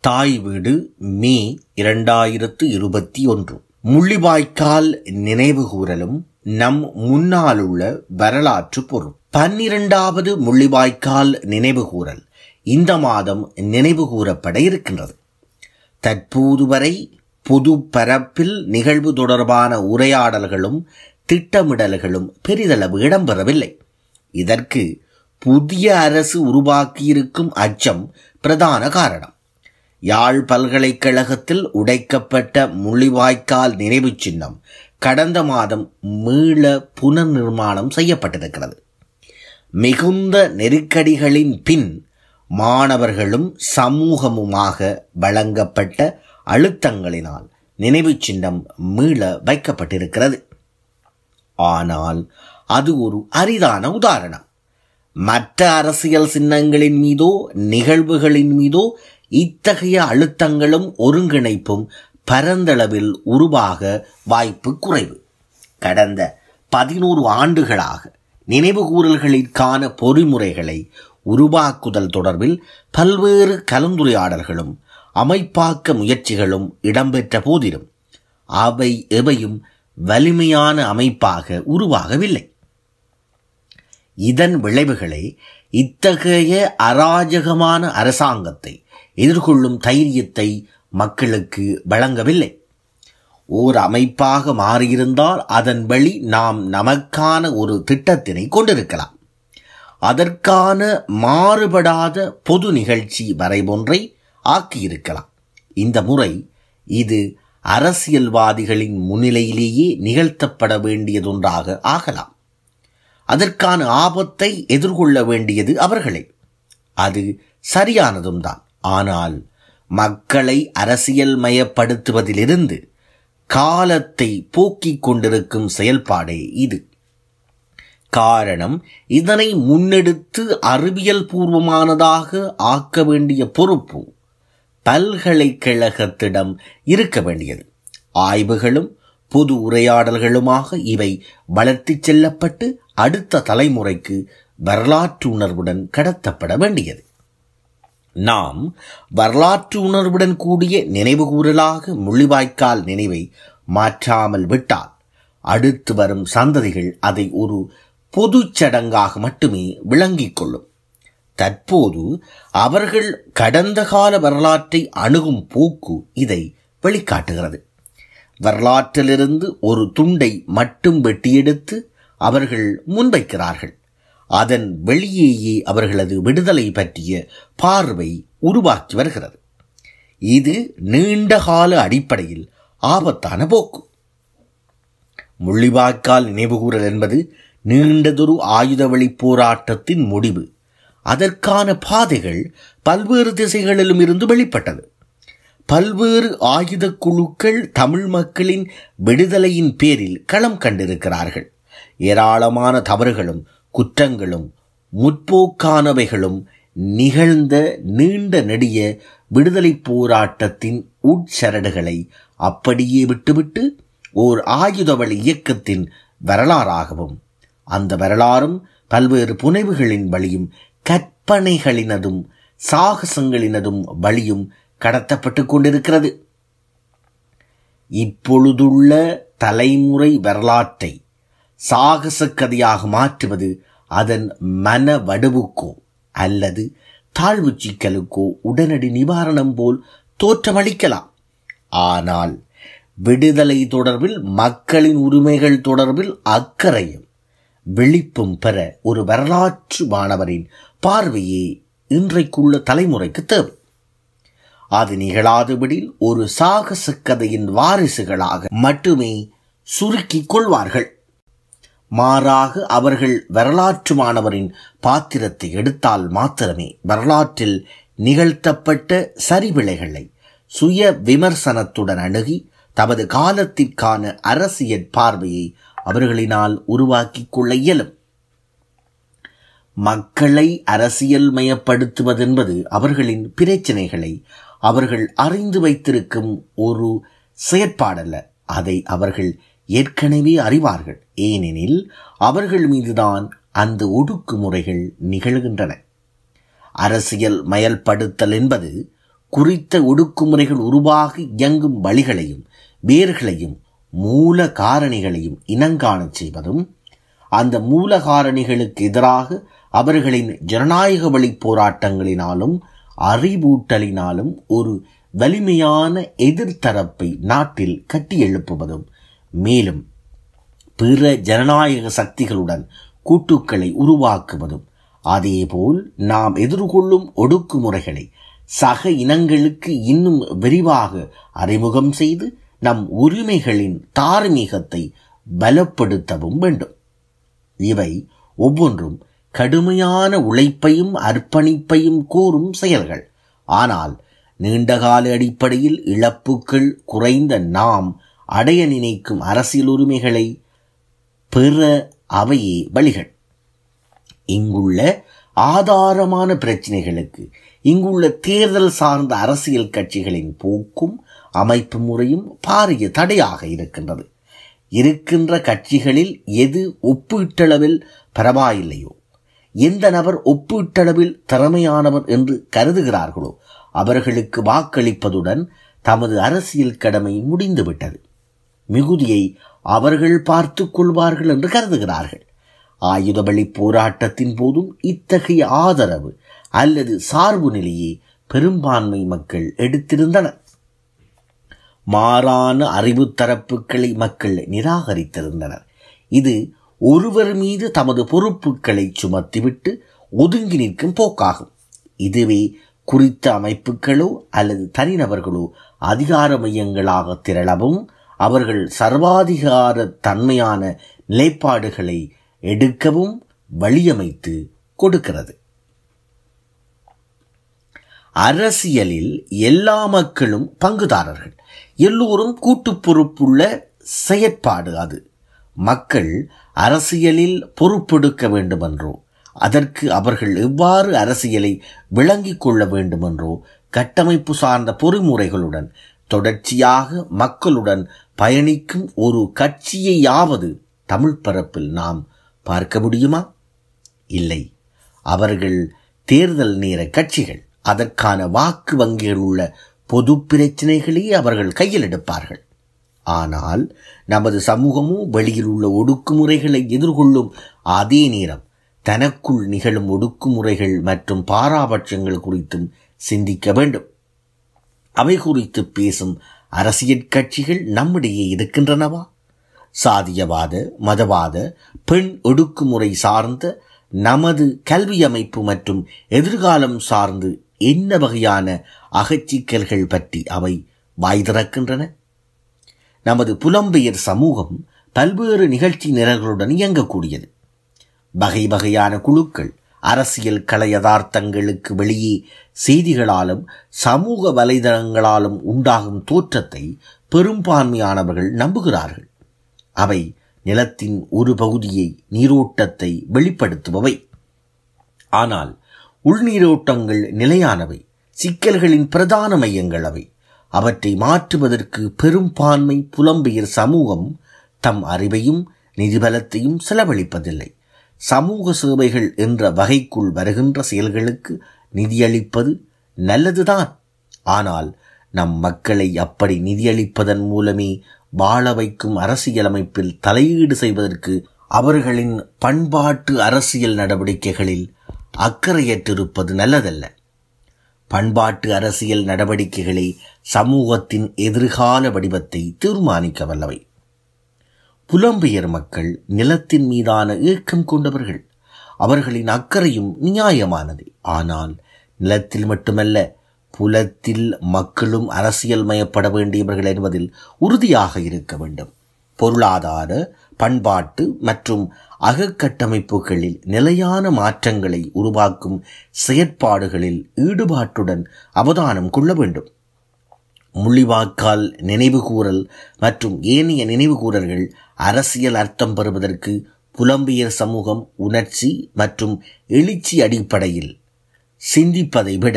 தாய் வீடு மே இரண்டாயிரத்து இருபத்தி ஒன்று. முள்ளிவாய்க்கால் நினைவுகூரலும் நம் முன்னாலுள்ள வரலாற்று பொருள். பன்னிரண்டாவது முள்ளிவாய்க்கால் நினைவுகூரல் இந்த மாதம் நினைவுகூரப்பட இருக்கின்றது. தற்போது வரை பொது பரப்பில் நிகழ்வு தொடர்பான உரையாடல்களும் திட்டமிடல்களும் பெரிதளவு இடம்பெறவில்லை. இதற்கு புதிய அரசு உருவாக்கியிருக்கும் அச்சம் பிரதான காரணம். யாழ் பல்கலைக்கழகத்தில் உடைக்கப்பட்ட முள்ளிவாய்க்கால் நினைவுச் சின்னம் கடந்த மாதம் மீள புனர் நிர்மாணம் செய்யப்பட்டிருக்கிறது. மிகுந்த நெருக்கடிகளின் பின் மாணவர்களும் சமூகமுமாக வழங்கப்பட்ட அழுத்தங்களினால் நினைவுச் சின்னம் மீள வைக்கப்பட்டிருக்கிறது. ஆனால் அது ஒரு அரிதான உதாரணம். மற்ற அரசியல் சின்னங்களின் மீதோ நிகழ்வுகளின் மீதோ இத்தகைய அழுத்தங்களும் ஒருங்கிணைப்பும் பரந்தளவில் உருவாக வாய்ப்பு குறைவு. கடந்த பதினோரு ஆண்டுகளாக நினைவுகூறல்களிற்கான பொறிமுறைகளை உருவாக்குதல் தொடர்பில் பல்வேறு கலந்துரையாடல்களும் அமைப்பாக்க முயற்சிகளும் இடம்பெற்ற போதிலும் அவை எவையும் வலிமையான அமைப்பாக உருவாகவில்லை. இதன் விளைவுகளை இத்தகைய அராஜகமான அரசாங்கத்தை எதிர்கொள்ளும் தைரியத்தை மக்களுக்கு வழங்கவில்லை. ஓர் அமைப்பாக மாறியிருந்தால் அதன் வழி நாம் நமக்கான ஒரு திட்டத்தினை கொண்டிருக்கலாம். அதற்கான மாறுபடாத பொது நிகழ்ச்சி வரைபொன்றை ஆக்கியிருக்கலாம். இந்த முறை இது அரசியல்வாதிகளின் முன்னிலையிலேயே நிகழ்த்தப்பட வேண்டியதொன்றாக ஆகலாம். அதற்கான ஆபத்தை எதிர்கொள்ள வேண்டியது அவர்களே. அது சரியானதும் தான் ஆனால் மக்களை அரசியல் மயப்படுத்துவதிலிருந்து காலத்தை போக்கிக் கொண்டிருக்கும் செயல்பாடே இது. காரணம் இதனை முன்னெடுத்து அறிவியல் பூர்வமானதாக ஆக்க வேண்டிய பொறுப்பு பல்கலைக்கழகத்திடம் இருக்க வேண்டியது. ஆய்வுகளும் பொது உரையாடல்களுமாக இவை வளர்த்திச் செல்லப்பட்டு அடுத்த தலைமுறைக்கு வரலாற்று உணர்வுடன் கடத்தப்பட வேண்டியது. நாம் வரலாற்று உணர்வுடன் கூடிய நினைவுகூறலாக முள்ளிவாய்க்கால் நினைவை மாற்றாமல் விட்டால் அடுத்து வரும் சந்ததிகள் அதை ஒரு பொதுச் சடங்காக மட்டுமே விளங்கிக் கொள்ளும். தற்போது அவர்கள் கடந்த கால வரலாற்றை அணுகும் போக்கு இதை வெளிக்காட்டுகிறது. வரலாற்றிலிருந்து ஒரு துண்டை மட்டும் வெட்டியெடுத்து அவர்கள் முன்வைக்கிறார்கள். அதன் வெளியேயே அவர்களது விடுதலை பற்றிய பார்வை உருவாக்கி வருகிறது. இது நீண்ட கால அடிப்படையில் ஆபத்தான போக்கு. முள்ளிவாய்க்கால் நினைவுகூரல் என்பது நீண்டதொரு ஆயுத வழி போராட்டத்தின் முடிவு. அதற்கான பாதைகள் பல்வேறு திசைகளிலும் இருந்து வெளிப்பட்டது. பல்வேறு ஆயுத குழுக்கள் தமிழ் மக்களின் விடுதலையின் பேரில் களம் கண்டிருக்கிறார்கள். ஏராளமான தவறுகளும் குற்றங்களும் முற்போக்கானவைகளும் நிகழ்ந்த நீண்ட நெடிய விடுதலை போராட்டத்தின் உட்சரடுகளை அப்படியே விட்டுவிட்டு ஓர் ஆயுதவளி இயக்கத்தின் வரலாறாகவும் அந்த வரலாறும் பல்வேறு புனைவுகளின் வழியும் கற்பனைகளினதும் சாகசங்களினதும் வழியும் கடத்தப்பட்டு கொண்டிருக்கிறது. இப்பொழுதுள்ள தலைமுறை வரலாற்றை சாகச கதையாக மாற்றுவது அதன் மன வடுவுக்கோ அல்லது தாழ்வு சிக்கலுக்கோ உடனடி நிவாரணம் போல் தோற்றமளிக்கலாம். ஆனால் விடுதலை தொடர்பில் மக்களின் உரிமைகள் தொடர்பில் அக்கறையும் விழிப்பும் பெற ஒரு வரலாற்று மாணவரின் பார்வையே இன்றைக்குள்ள தலைமுறைக்கு தேவை. அது நிகழாதபடியில் ஒரு சாகச கதையின் வாரிசுகளாக மட்டுமே சுருக்கிக் கொள்வார்கள். மாறாக அவர்கள் வரலாற்று மாணவரின் பாத்திரத்தை எடுத்தால் மாத்திரமே வரலாற்றில் நிகழ்த்தப்பட்ட சரிவிளைகளை சுய விமர்சனத்துடன் அணுகி தமது காலத்திற்கான அரசியல் பார்வையை அவர்களினால் உருவாக்கிக் கொள்ள இயலும். மக்களை அரசியல் மயப்படுத்துவதென்பது அவர்களின் பிரச்சனைகளை அவர்கள் அறிந்து வைத்திருக்கும் ஒரு செயற்பாடல்ல. அதை அவர்கள் ஏற்கனவே அறிவார்கள். ஏனெனில் அவர்கள் மீதுதான் அந்த ஒடுக்குமுறைகள் நிகழ்கின்றன. அரசியல் மயல்படுத்தல் என்பது குறித்த ஒடுக்குமுறைகள் உருவாகி இயங்கும் வழிகளையும் வேர்களையும் மூல காரணிகளையும் இனங்காணச் செய்வதும் அந்த மூல காரணிகளுக்கு எதிராக அவர்களின் ஜனநாயக வழி போராட்டங்களினாலும் அறிவூட்டலினாலும் ஒரு வலிமையான எதிர்த்தரப்பை நாட்டில் கட்டியெழுப்புவதும் மேலும் பிற ஜனநாயக சக்திகளுடன் கூட்டுக்களை உருவாக்குவதும் அதேபோல் நாம் எதிர்கொள்ளும் ஒடுக்குமுறைகளை சக இனங்களுக்கு இன்னும் விரிவாக அறிமுகம் செய்து நம் உரிமைகளின் தார்மீகத்தை பலப்படுத்தவும் வேண்டும். இவை ஒவ்வொன்றும் கடுமையான உழைப்பையும் அர்ப்பணிப்பையும் கூறும் செயல்கள். ஆனால் நீண்டகால அடிப்படையில் இழப்புகள் குறைந்த நாம் அடைய நினைக்கும் அரசியல் உரிமைகளை பெற அவையே வழிகள். இங்குள்ள ஆதாரமான பிரச்சனைகளுக்கு இங்குள்ள தேர்தல் சார்ந்த அரசியல் கட்சிகளின் போக்கும் அமைப்பு முறையும் பாரிய தடையாக இருக்கின்றது. இருக்கின்ற கட்சிகளில் எது ஒப்பீட்டளவில் பரவாயில்லையோ எந்த நபர் ஒப்பீட்டளவில் திறமையானவர் என்று கருதுகிறார்களோ அவர்களுக்கு வாக்களிப்பதுடன் தமது அரசியல் கடமை முடிந்துவிட்டது. மிகுதியை அவர்கள் பார்த்து கொள்வார்கள் என்று கருதுகிறார்கள். ஆயுதபலி போராட்டத்தின் போதும் இத்தகைய ஆதரவு அல்லது சார்பு நிலையை பெரும்பான்மை மக்கள் எடுத்திருந்தனர். மாறான அறிவு தரப்புகளை மக்கள் நிராகரித்திருந்தனர். இது ஒருவர் மீது தமது பொறுப்புகளை சுமத்திவிட்டு ஒதுங்கி நிற்கும் போக்காகும். இதுவே குறித்த அமைப்புகளோ அல்லது தனிநபர்களோ அதிகார மையங்களாக திரளவும் அவர்கள் சர்வாதிகார தன்மையான நிலைப்பாடுகளை எடுக்கவும் வழியமைத்து கொடுக்கிறது. அரசியலில் எல்லா மக்களும் பங்குதாரர்கள். எல்லோரும் கூட்டு பொறுப்புள்ள செயற்பாடு அது. மக்கள் அரசியலில் பொறுப்பெடுக்க வேண்டுமென்றோ அதற்கு அவர்கள் எவ்வாறு அரசியலை விளங்கிக் கொள்ள வேண்டுமென்றோ கட்டமைப்பு சார்ந்த பொறிமுறைகளுடன் தொடர்ச்சியாக மக்களுடன் பயணிக்கும் ஒரு கட்சியையாவது தமிழ் பரப்பில் நாம் பார்க்க முடியுமா? இல்லை. அவர்கள் தேர்தல் நேர கட்சிகள். அதற்கான வாக்கு வங்கிகள் உள்ள பொது பிரச்சனைகளையே அவர்கள் கையில் எடுப்பார்கள். ஆனால் நமது சமூகமும் வெளியில் உள்ள ஒடுக்குமுறைகளை எதிர்கொள்ளும் அதே நேரம் தனக்குள் நிகழும் ஒடுக்குமுறைகள் மற்றும் பாராபட்சங்கள் குறித்தும் சிந்திக்க வேண்டும். அவை குறித்து பேசும் அரசியல் கட்சிகள் நம்மிடையே இருக்கின்றனவா? சாதியவாத மதவாத பெண் ஒடுக்குமுறை சார்ந்த நமது கல்வி அமைப்பு மற்றும் எதிர்காலம் சார்ந்து என்ன வகையான அகச்சிக்கல்கள் பற்றி அவை வாய் திறக்கின்றன? நமது புலம்பெயர் சமூகம் பல்வேறு நிகழ்ச்சி நிரல்களுடன் இயங்கக்கூடியது. வகை வகையான குழுக்கள் அரசியல் கலை யதார்த்தங்களுக்கு வெளியே செய்திகளாலும் சமூக வலைதளங்களாலும் உண்டாகும் தோற்றத்தை பெரும்பான்மையானவர்கள் நம்புகிறார்கள். அவை நிலத்தின் ஒரு பகுதியை நீரோட்டத்தை வெளிப்படுத்துபவை. ஆனால் உள்நீரோட்டங்கள் நிலையானவை சிக்கல்களின் பிரதான மையங்கள் அவை. அவற்றை மாற்றுவதற்கு பெரும்பான்மை புலம்பெயர் சமூகம் தம் அறிவையும் நிதிபலத்தையும் செலவழிப்பதில்லை. சமூக சேவைகள் என்ற வகைக்குள் வருகின்ற செயல்களுக்கு நிதியளிப்பது நல்லதுதான். ஆனால் நம் மக்களை அப்படி நிதியளிப்பதன் மூலமே வாழ வைக்கும் அரசியலமைப்பில் தலையீடு செய்வதற்கு அவர்களின் பண்பாட்டு அரசியல் நடவடிக்கைகளில் அக்கறையற்றிருப்பது நல்லதல்ல. பண்பாட்டு அரசியல் நடவடிக்கைகளே சமூகத்தின் எதிர்கால வடிவத்தை தீர்மானிக்க வல்லவை. புலம்பெயர் மக்கள் நிலத்தின் மீதான ஏக்கம் கொண்டவர்கள். அவர்களின் அக்கறையும் நியாயமானது. ஆனால் நிலத்தில் மட்டுமல்ல புலத்தில் மக்களும் அரசியல் மயப்பட வேண்டியவர்கள் என்பதில் உறுதியாக இருக்க வேண்டும். பொருளாதார பண்பாட்டு மற்றும் அகக்கட்டமைப்புகளில் நிலையான மாற்றங்களை உருவாக்கும் செயற்பாடுகளில் ஈடுபாட்டுடன் அவதானம் கொள்ள வேண்டும். முள்ளிவாக்கால் நினைவுகூறல் மற்றும் ஏனைய நினைவுகூறல்கள் அரசியல் அர்த்தம் பெறுவதற்கு புலம்பியர் சமூகம் உணர்ச்சி மற்றும் எழுச்சி அடிப்படையில் சிந்திப்பதை விட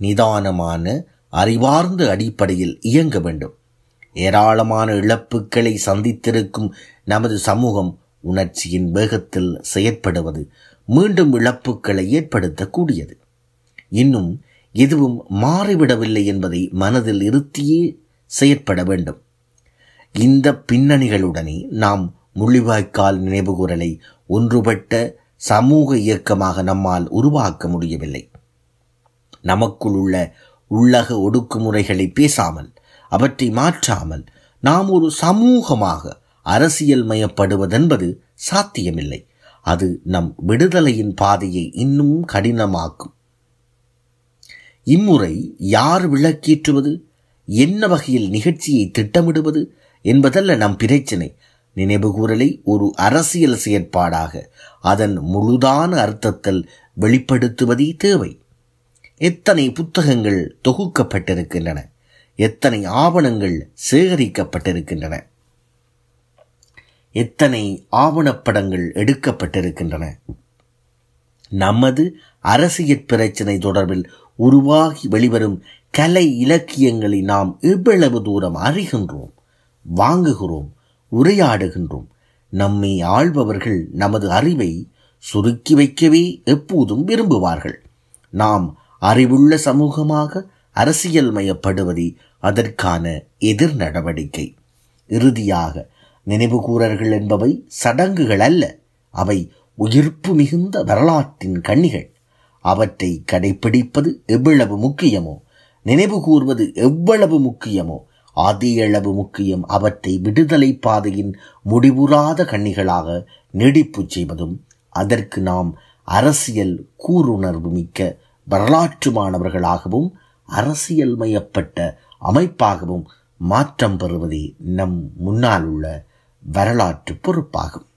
நிதானமான அறிவார்ந்த அடிப்படையில் இயங்க வேண்டும். ஏராளமான இழப்புகளை சந்தித்திருக்கும் நமது சமூகம் உணர்ச்சியின் வேகத்தில் செயற்படுவது மீண்டும் இழப்புகளை ஏற்படுத்தக்கூடியது. இன்னும் எதுவும் மாறிவிடவில்லை என்பதை மனதில் இருத்தியே செயற்பட வேண்டும். இந்த பின்னணிகளுடனே நாம் முள்ளிவாய்க்கால் நினைவுகூரலை ஒன்றுபட்ட சமூக இயக்கமாக நம்மால் உருவாக்க முடியவில்லை. நமக்குள் உள்ள உள்ளக ஒடுக்குமுறைகளை பேசாமல் அவற்றை மாற்றாமல் நாம் ஒரு சமூகமாக அரசியல் மயப்படுவதென்பது சாத்தியமில்லை. அது நம் விடுதலையின் பாதையை இன்னும் கடினமாக்கும். இம்முறை யார் விளக்கேற்றுவது? என்ன வகையில் நிகழ்ச்சியை திட்டமிடுவது? என்பதல்ல நம் பிரச்சனை. நினைவுகூரலை ஒரு அரசியல் செயற்பாடாக. அதன் முழுதான அர்த்தத்தில் வெளிப்படுத்துவதே தேவை. எத்தனை புத்தகங்கள் தொகுக்கப்பட்டிருக்கின்றன? எத்தனை ஆவணங்கள் சேகரிக்கப்பட்டிருக்கின்றன? எத்தனை ஆவணப்படங்கள் எடுக்கப்பட்டிருக்கின்றன? நமது அரசியல் பிரச்சினை தொடர்பில் உருவாகி வெளிவரும் கலை இலக்கியங்களை நாம் எவ்வளவு தூரம் அறிகின்றோம்? வாங்குகிறோம் உரையாடுகின்றோம். நம்மை ஆள்பவர்கள் நமது அறிவை சுருக்கி வைக்கவே எப்போதும் விரும்புவார்கள். நாம் அறிவுள்ள சமூகமாக அரசியல் மயப்படுவதே அதற்கான எதிர் நடவடிக்கை. இறுதியாக நினைவுகூரர்கள் என்பவை சடங்குகள் அல்ல அவை உயிர்ப்பு மிகுந்த வரலாற்றின் கண்ணிகள். அவற்றை கடைப்பிடிப்பது எவ்வளவு முக்கியமோ நினைவு கூர்வது எவ்வளவு முக்கியமோ அதே முக்கியம் அவற்றை விடுதலை பாதையின் முடிவுறாத கண்ணிகளாக நீடிப்பு செய்வதும் அதற்கு நாம் அரசியல் கூறுணர்வு மிக்க வரலாற்று மாணவர்களாகவும் அரசியல் மயப்பட்ட அமைப்பாகவும் மாற்றம் பெறுவதே நம் முன்னால் உள்ள வரலாற்று பொறுப்பாகும்.